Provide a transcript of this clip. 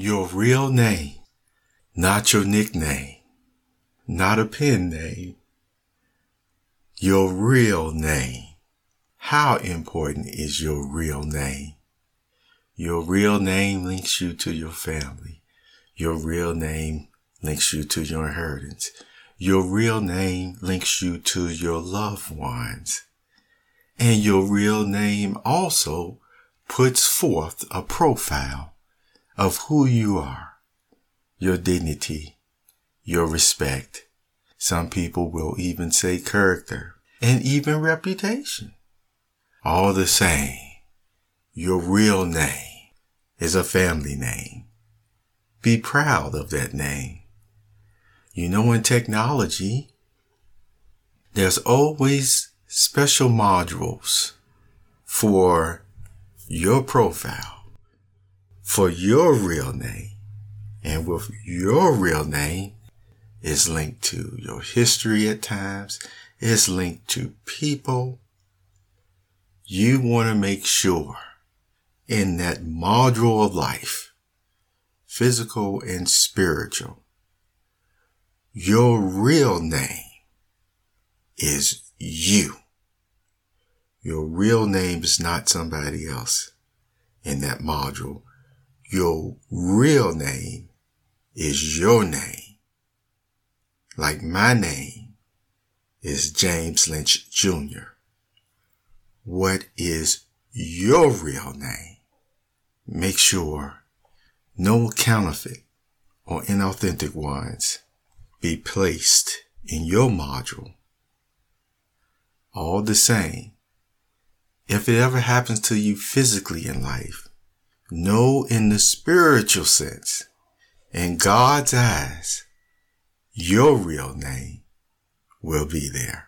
Your real name, not your nickname, not a pen name. Your real name. How important is your real name? Your real name links you to your family. Your real name links you to your inheritance. Your real name links you to your loved ones. And your real name also puts forth a profile of who you are, your dignity, your respect. Some people will even say character and even reputation. All the same, your real name is a family name. Be proud of that name. You know, in technology, there's always special modules for your profile, for your real name. And with your real name is linked to your history at times. It's linked to people. You want to make sure in that module of life, physical and spiritual, your real name is you. Your real name is not somebody else in that module. Your real name is your name. Like my name is James Lynch Jr. What is your real name? Make sure no counterfeit or inauthentic ones be placed in your module. All the same, if it ever happens to you physically in life, know in the spiritual sense, in God's eyes, your real name will be there.